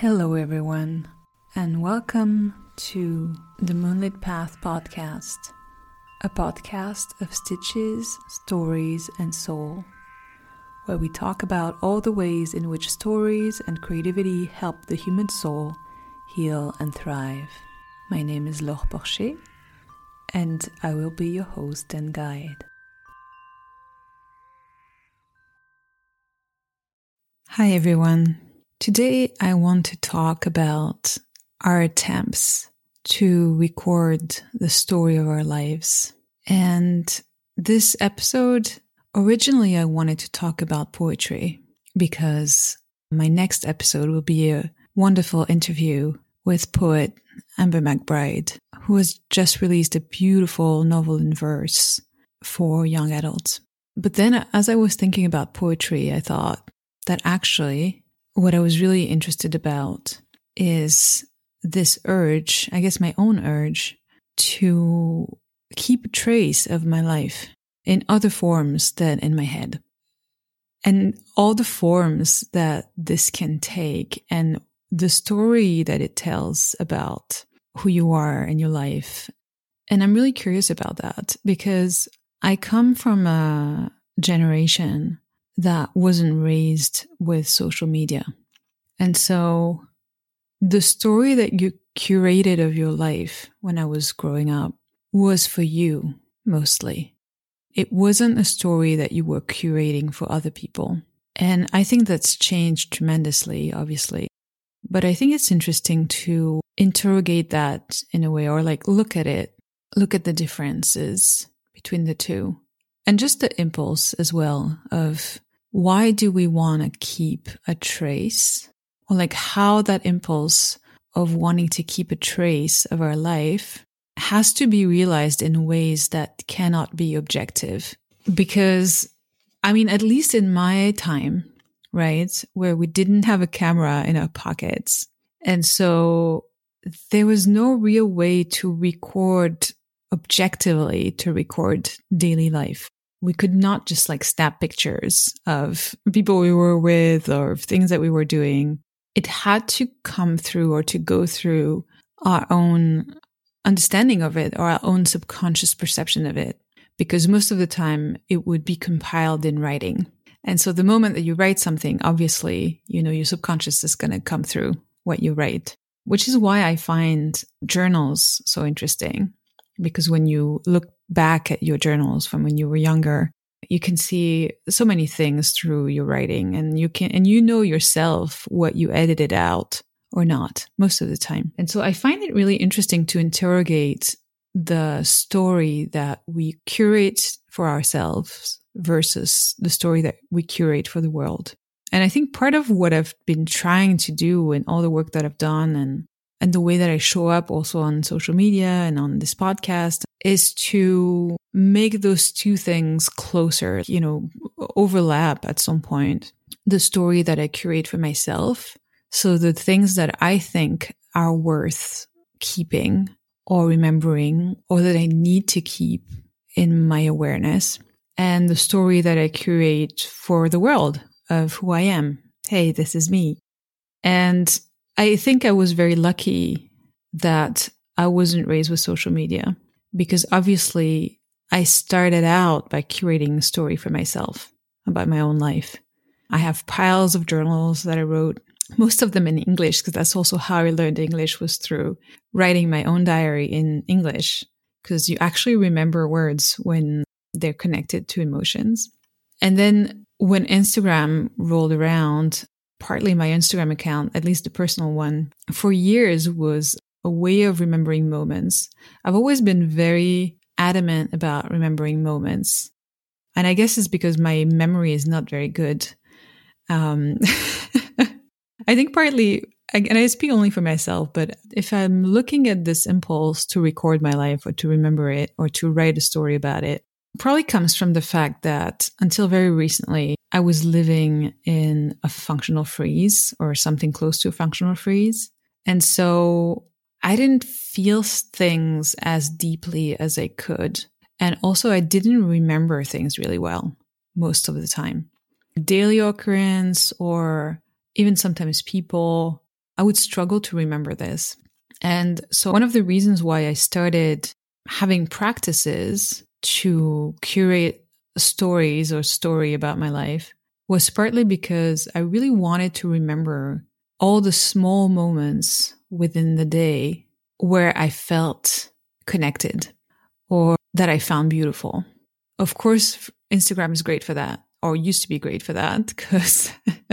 Hello, everyone, and welcome to the Moonlit Path podcast, a podcast of stitches, stories, and soul, where we talk about all the ways in which stories and creativity help the human soul heal and thrive. My name is Laure Porché, and I will be your host and guide. Hi, everyone. Today, I want to talk about our attempts to record the story of our lives. And this episode, originally, I wanted to talk about poetry because my next episode will be a wonderful interview with poet Amber McBride, who has just released a beautiful novel in verse for young adults. But then, as I was thinking about poetry, I thought that actually what I was really interested about is this urge, I guess my own urge to keep trace of my life in other forms than in my head. And all the forms that this can take and the story that it tells about who you are in your life. And I'm really curious about that because I come from a generation that wasn't raised with social media. And so the story that you curated of your life when I was growing up was for you mostly. It wasn't a story that you were curating for other people. And I think that's changed tremendously, obviously. But I think it's interesting to interrogate that in a way or like look at it, look at the differences between the two and just the impulse as well of why do we want to keep a trace or like how that impulse of wanting to keep a trace of our life has to be realized in ways that cannot be objective. Because, I mean, at least in my time, right, where we didn't have a camera in our pockets. And so there was no real way to record objectively to record daily life we could not just like snap pictures of people we were with or things that we were doing. It had to come through or to go through our own understanding of it or our own subconscious perception of it. Because most of the time it would be compiled in writing. And so the moment that you write something, obviously, you know, your subconscious is going to come through what you write, which is why I find journals so interesting. Because when you look back at your journals from when you were younger, you can see so many things through your writing and you can, and you know yourself what you edited out or not most of the time. And so I find it really interesting to interrogate the story that we curate for ourselves versus the story that we curate for the world. And I think part of what I've been trying to do in all the work that I've done and and the way that I show up also on social media and on this podcast is to make those two things closer, you know, overlap at some point. The story that I curate for myself. So the things that I think are worth keeping or remembering or that I need to keep in my awareness and the story that I curate for the world of who I am. Hey, this is me. And I think I was very lucky that I wasn't raised with social media because obviously I started out by curating a story for myself about my own life. I have piles of journals that I wrote, most of them in English, because that's also how I learned English was through writing my own diary in English, because you actually remember words when they're connected to emotions. And then when Instagram rolled around, partly my Instagram account, at least the personal one, for years was a way of remembering moments. I've always been very adamant about remembering moments. And I guess it's because my memory is not very good. Um, I think partly, and I speak only for myself, but if I'm looking at this impulse to record my life or to remember it or to write a story about it, probably comes from the fact that until very recently, I was living in a functional freeze or something close to a functional freeze. And so I didn't feel things as deeply as I could. And also, I didn't remember things really well most of the time. Daily occurrence or even sometimes people, I would struggle to remember this. And so, one of the reasons why I started having practices to curate stories or story about my life was partly because I really wanted to remember all the small moments within the day where I felt connected or that I found beautiful. Of course, Instagram is great for that or used to be great for that because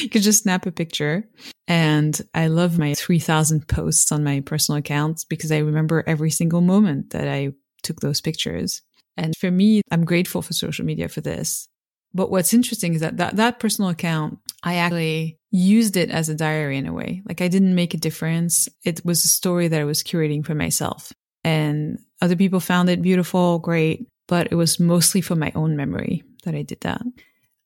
you could just snap a picture. And I love my 3000 posts on my personal accounts because I remember every single moment that I took those pictures. And for me, I'm grateful for social media for this. But what's interesting is that, that that personal account, I actually used it as a diary in a way. Like I didn't make a difference. It was a story that I was curating for myself. And other people found it beautiful, great, but it was mostly for my own memory that I did that.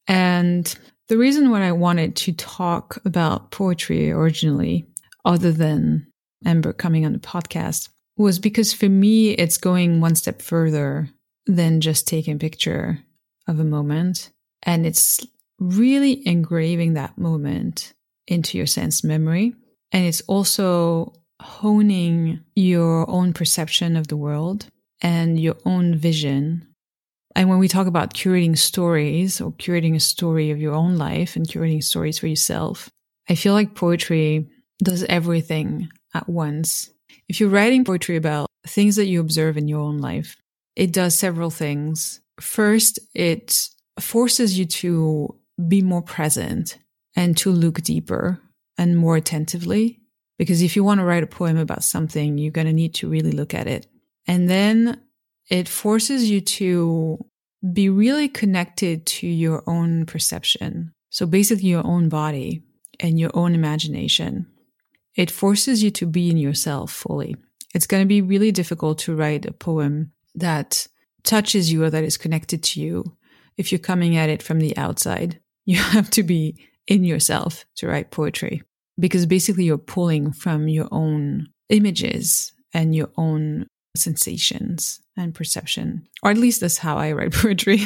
And the reason why I wanted to talk about poetry originally, other than Amber coming on the podcast, was because for me, it's going one step further than just taking a picture of a moment. And it's really engraving that moment into your sense memory. And it's also honing your own perception of the world and your own vision. And when we talk about curating stories or curating a story of your own life and curating stories for yourself, I feel like poetry does everything at once. If you're writing poetry about things that you observe in your own life, it does several things. First, it forces you to be more present and to look deeper and more attentively. Because if you want to write a poem about something, you're going to need to really look at it. And then it forces you to be really connected to your own perception. So basically, your own body and your own imagination. It forces you to be in yourself fully. It's going to be really difficult to write a poem that touches you or that is connected to you if you're coming at it from the outside. You have to be in yourself to write poetry because basically you're pulling from your own images and your own sensations and perception. Or at least that's how I write poetry.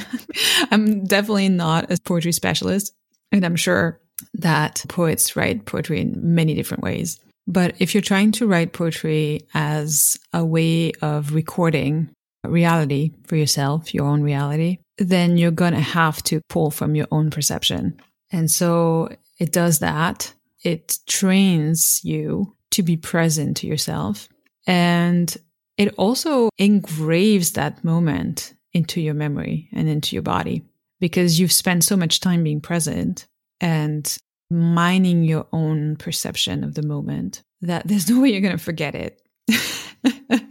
I'm definitely not a poetry specialist, and I'm sure that poets write poetry in many different ways. But if you're trying to write poetry as a way of recording reality for yourself, your own reality, then you're going to have to pull from your own perception. And so it does that. It trains you to be present to yourself. And it also engraves that moment into your memory and into your body because you've spent so much time being present and mining your own perception of the moment that there's no way you're going to forget it.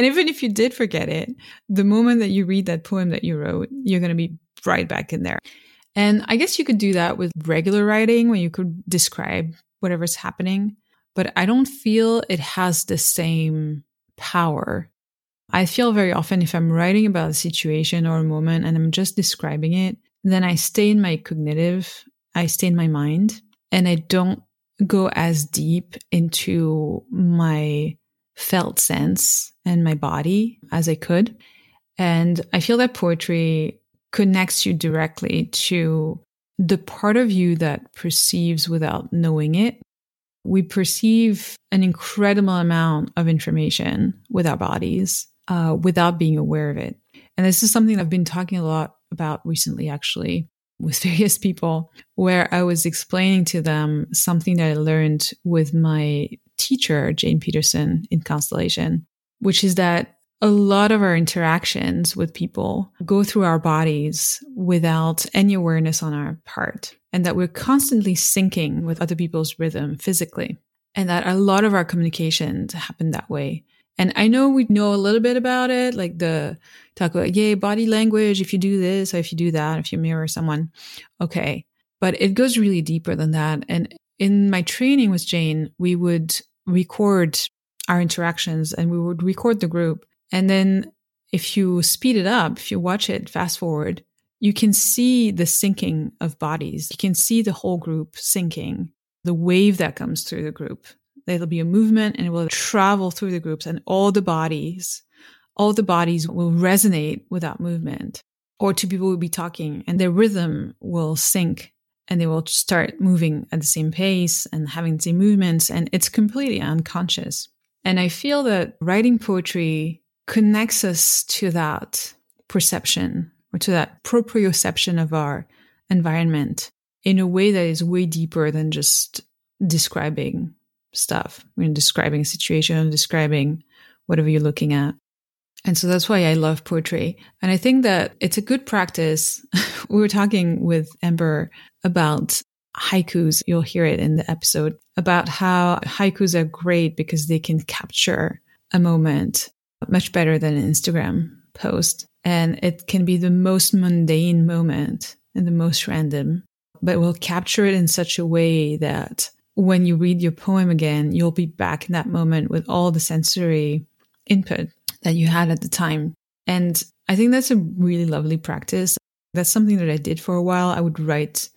and even if you did forget it, the moment that you read that poem that you wrote, you're going to be right back in there. And I guess you could do that with regular writing when you could describe whatever's happening, but I don't feel it has the same power. I feel very often if I'm writing about a situation or a moment and I'm just describing it, then I stay in my cognitive, I stay in my mind, and I don't go as deep into my felt sense and my body as I could. And I feel that poetry connects you directly to the part of you that perceives without knowing it. We perceive an incredible amount of information with our bodies uh, without being aware of it. And this is something I've been talking a lot about recently, actually, with various people, where I was explaining to them something that I learned with my teacher, Jane Peterson, in Constellation, which is that a lot of our interactions with people go through our bodies without any awareness on our part, and that we're constantly syncing with other people's rhythm physically, and that a lot of our communications happen that way. And I know we know a little bit about it, like the talk about, yay, body language, if you do this or if you do that, if you mirror someone. Okay. But it goes really deeper than that. And in my training with Jane, we would record our interactions and we would record the group. And then if you speed it up, if you watch it fast forward, you can see the syncing of bodies. You can see the whole group syncing, the wave that comes through the group. There'll be a movement and it will travel through the groups and all the bodies, all the bodies will resonate with that movement. Or two people will be talking and their rhythm will sync and they will start moving at the same pace and having the same movements. And it's completely unconscious. And I feel that writing poetry connects us to that perception or to that proprioception of our environment in a way that is way deeper than just describing stuff. You describing a situation, describing whatever you're looking at. And so that's why I love poetry. And I think that it's a good practice. we were talking with Amber about haikus. You'll hear it in the episode about how haikus are great because they can capture a moment much better than an Instagram post. And it can be the most mundane moment and the most random, but we'll capture it in such a way that when you read your poem again, you'll be back in that moment with all the sensory input that you had at the time. And I think that's a really lovely practice. That's something that I did for a while. I would write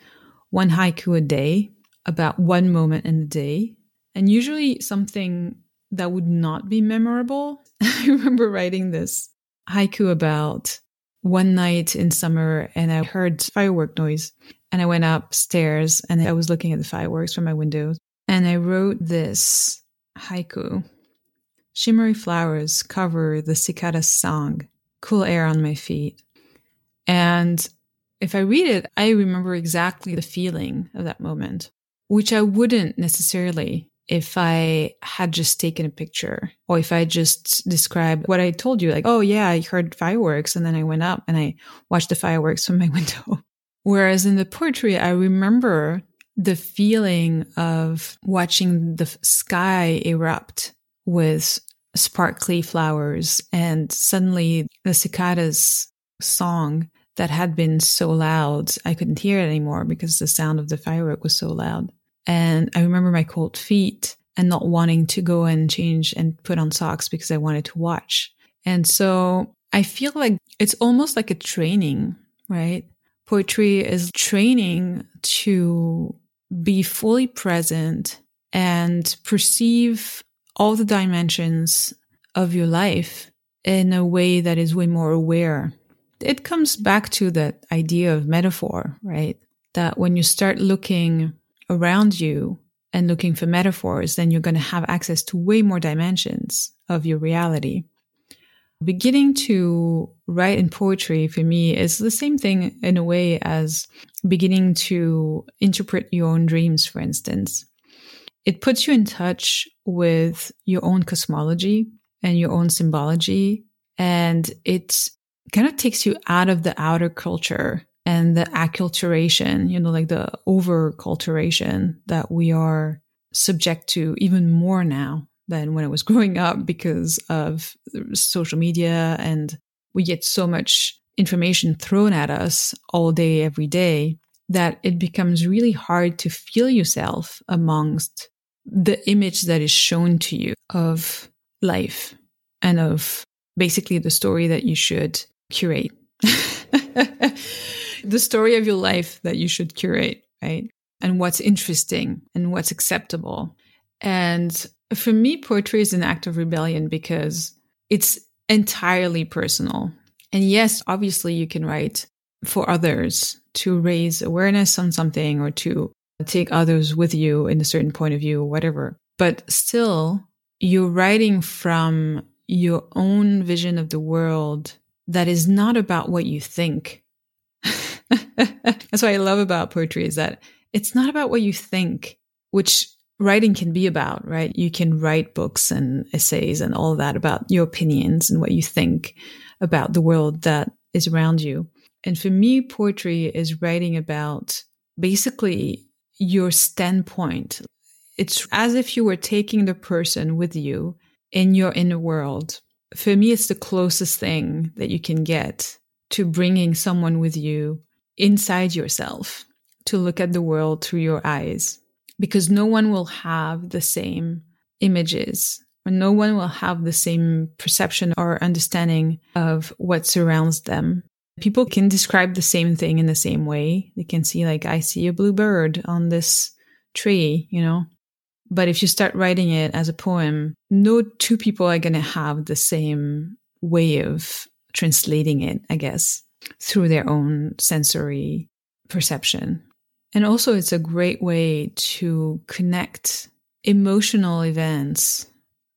one haiku a day about one moment in the day, and usually something that would not be memorable. I remember writing this haiku about one night in summer and I heard firework noise and I went upstairs and I was looking at the fireworks from my window and I wrote this haiku. Shimmery flowers cover the cicada's song, cool air on my feet. And if I read it, I remember exactly the feeling of that moment, which I wouldn't necessarily if I had just taken a picture or if I just described what I told you, like, oh, yeah, I heard fireworks and then I went up and I watched the fireworks from my window. Whereas in the poetry, I remember the feeling of watching the sky erupt with sparkly flowers and suddenly the cicada's song that had been so loud, I couldn't hear it anymore because the sound of the firework was so loud. And I remember my cold feet and not wanting to go and change and put on socks because I wanted to watch. And so I feel like it's almost like a training, right? Poetry is training to be fully present and perceive all the dimensions of your life in a way that is way more aware. It comes back to that idea of metaphor, right? That when you start looking around you and looking for metaphors, then you're going to have access to way more dimensions of your reality. Beginning to write in poetry for me is the same thing in a way as beginning to interpret your own dreams, for instance. It puts you in touch with your own cosmology and your own symbology, and it kind of takes you out of the outer culture and the acculturation, you know, like the overculturation that we are subject to even more now than when I was growing up because of social media and we get so much information thrown at us all day, every day that it becomes really hard to feel yourself amongst the image that is shown to you of life and of basically the story that you should curate. the story of your life that you should curate, right? And what's interesting and what's acceptable. And for me, poetry is an act of rebellion because it's entirely personal. And yes, obviously, you can write for others to raise awareness on something or to take others with you in a certain point of view or whatever. But still, you're writing from your own vision of the world that is not about what you think That's what I love about poetry is that it's not about what you think, which writing can be about, right? You can write books and essays and all that about your opinions and what you think about the world that is around you. And for me, poetry is writing about basically your standpoint. It's as if you were taking the person with you in your inner world. For me, it's the closest thing that you can get to bringing someone with you inside yourself to look at the world through your eyes because no one will have the same images no one will have the same perception or understanding of what surrounds them. People can describe the same thing in the same way. They can see, like, I see a blue bird on this tree, you know? But if you start writing it as a poem, no two people are going to have the same way of translating it, I guess through their own sensory perception. And also, it's a great way to connect emotional events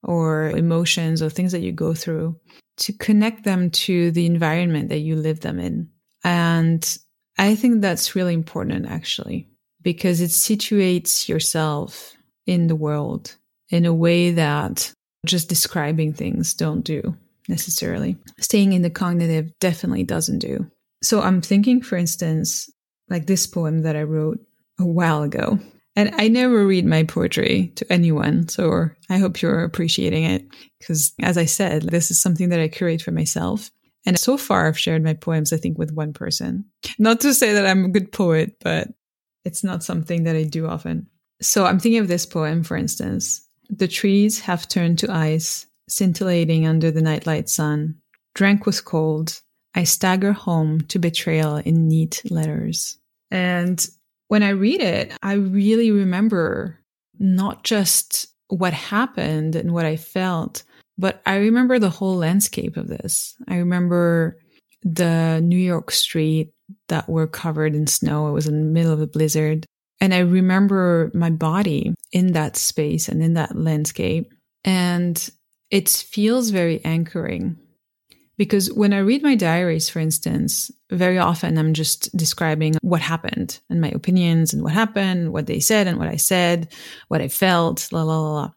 or emotions or things that you go through to connect them to the environment that you live them in. And I think that's really important actually, because it situates yourself in the world in a way that just describing things don't do necessarily. Staying in the cognitive definitely doesn't do. So I'm thinking, for instance, like this poem that I wrote a while ago. And I never read my poetry to anyone. So I hope you're appreciating it. Because as I said, this is something that I curate for myself. And so far, I've shared my poems, I think, with one person. Not to say that I'm a good poet, but it's not something that I do often. So I'm thinking of this poem, for instance. The trees have turned to ice, scintillating under the nightlight sun. Drank was cold. I stagger home to betrayal in neat letters. And when I read it, I really remember not just what happened and what I felt, but I remember the whole landscape of this. I remember the New York street that were covered in snow. It was in the middle of a blizzard. And I remember my body in that space and in that landscape. And it feels very anchoring because when I read my diaries, for instance, very often I'm just describing what happened and my opinions and what happened, what they said and what I said, what I felt, la la la. la.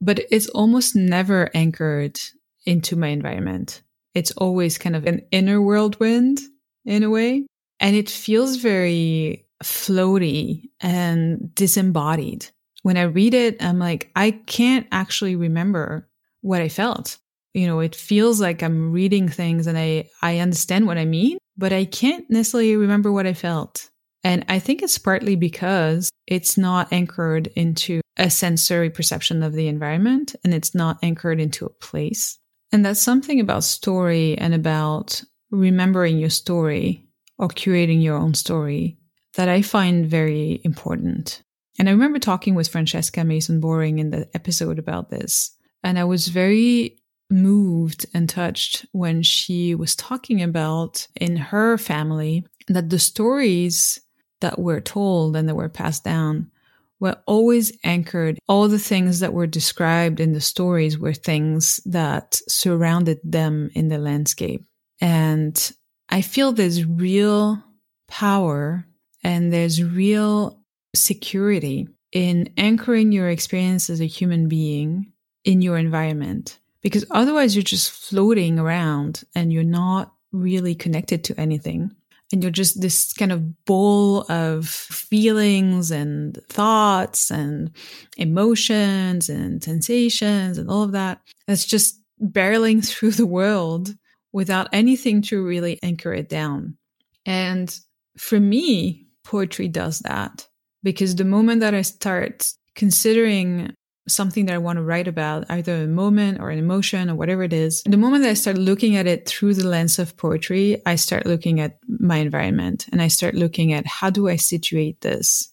But it's almost never anchored into my environment. It's always kind of an inner whirlwind in a way. And it feels very floaty and disembodied. When I read it, I'm like, I can't actually remember what I felt. You know, it feels like I'm reading things and I, I understand what I mean, but I can't necessarily remember what I felt. And I think it's partly because it's not anchored into a sensory perception of the environment and it's not anchored into a place. And that's something about story and about remembering your story or curating your own story that I find very important. And I remember talking with Francesca Mason Boring in the episode about this. And I was very moved and touched when she was talking about in her family that the stories that were told and that were passed down were always anchored. All the things that were described in the stories were things that surrounded them in the landscape. And I feel there's real power and there's real security in anchoring your experience as a human being in your environment because otherwise you're just floating around and you're not really connected to anything. And you're just this kind of ball of feelings and thoughts and emotions and sensations and all of that. That's just barreling through the world without anything to really anchor it down. And for me, poetry does that because the moment that I start considering something that I want to write about, either a moment or an emotion or whatever it is, the moment that I start looking at it through the lens of poetry, I start looking at my environment and I start looking at how do I situate this?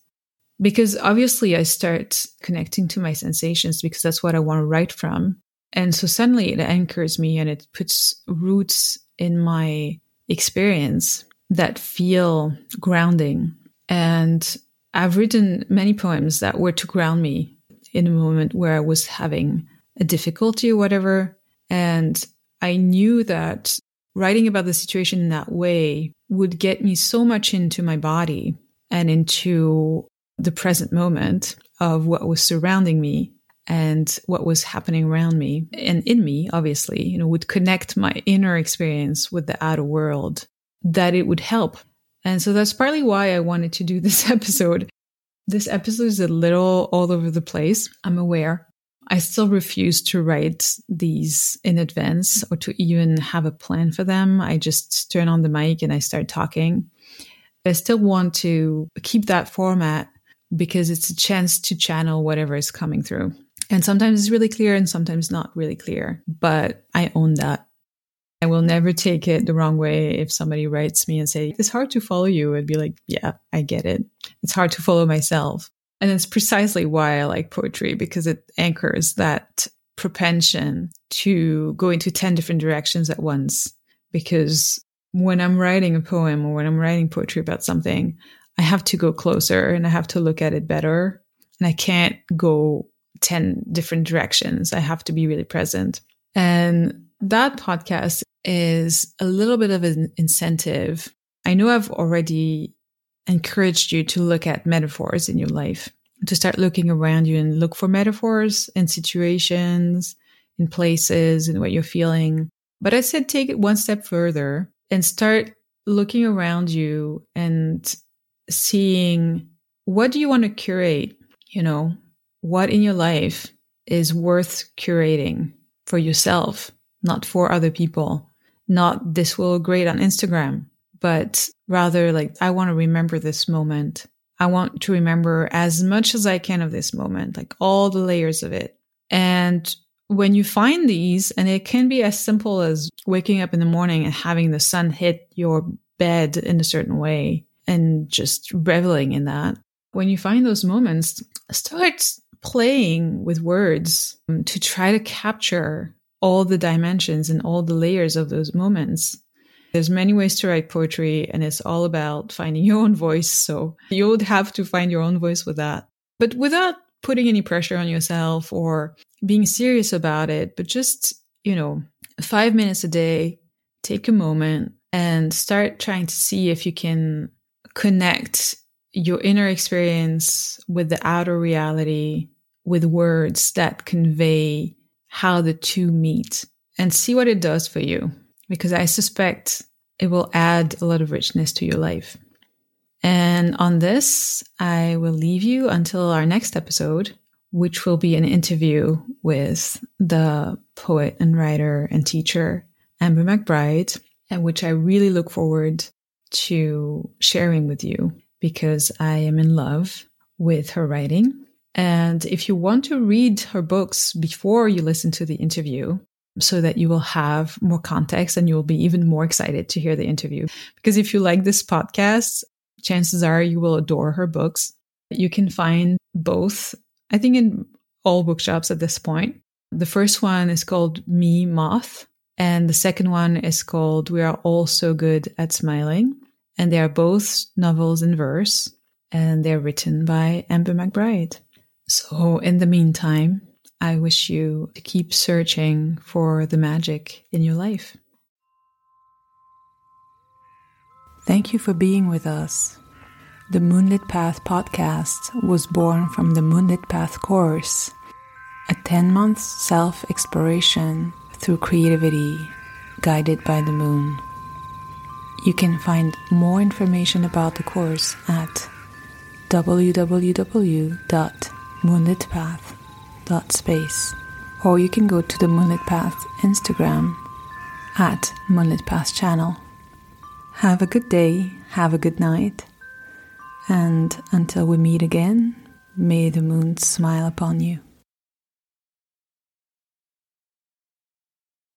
Because obviously I start connecting to my sensations because that's what I want to write from. And so suddenly it anchors me and it puts roots in my experience that feel grounding. And I've written many poems that were to ground me in a moment where I was having a difficulty or whatever. And I knew that writing about the situation in that way would get me so much into my body and into the present moment of what was surrounding me and what was happening around me and in me, obviously, you know, would connect my inner experience with the outer world, that it would help. And so that's partly why I wanted to do this episode this episode is a little all over the place. I'm aware. I still refuse to write these in advance or to even have a plan for them. I just turn on the mic and I start talking. I still want to keep that format because it's a chance to channel whatever is coming through. And sometimes it's really clear and sometimes not really clear, but I own that. I will never take it the wrong way if somebody writes me and say, it's hard to follow you. I'd be like, yeah, I get it. It's hard to follow myself. And it's precisely why I like poetry because it anchors that propension to go into 10 different directions at once. Because when I'm writing a poem or when I'm writing poetry about something, I have to go closer and I have to look at it better. And I can't go 10 different directions. I have to be really present. And that podcast is a little bit of an incentive. I know I've already encouraged you to look at metaphors in your life, to start looking around you and look for metaphors in situations, in places, in what you're feeling. But I said take it one step further and start looking around you and seeing what do you want to curate? You know, what in your life is worth curating for yourself, not for other people. Not this will look great on Instagram, but rather like, I want to remember this moment. I want to remember as much as I can of this moment, like all the layers of it. And when you find these, and it can be as simple as waking up in the morning and having the sun hit your bed in a certain way and just reveling in that. When you find those moments, start playing with words um, to try to capture all the dimensions and all the layers of those moments. There's many ways to write poetry and it's all about finding your own voice. So you would have to find your own voice with that, but without putting any pressure on yourself or being serious about it, but just, you know, five minutes a day, take a moment and start trying to see if you can connect your inner experience with the outer reality with words that convey how the two meet and see what it does for you. Because I suspect it will add a lot of richness to your life. And on this, I will leave you until our next episode, which will be an interview with the poet and writer and teacher, Amber McBride, and which I really look forward to sharing with you because I am in love with her writing. And if you want to read her books before you listen to the interview, so that you will have more context and you will be even more excited to hear the interview. Because if you like this podcast, chances are you will adore her books. You can find both, I think, in all bookshops at this point. The first one is called Me Moth, and the second one is called We Are All So Good at Smiling. And they are both novels in verse, and they're written by Amber McBride. So, in the meantime, I wish you to keep searching for the magic in your life. Thank you for being with us. The Moonlit Path podcast was born from the Moonlit Path course, a 10 month self exploration through creativity guided by the moon. You can find more information about the course at www.moonlitpath.space or you can go to the Moonlit Path Instagram at Moonlit Path channel. Have a good day, have a good night, and until we meet again, may the moon smile upon you.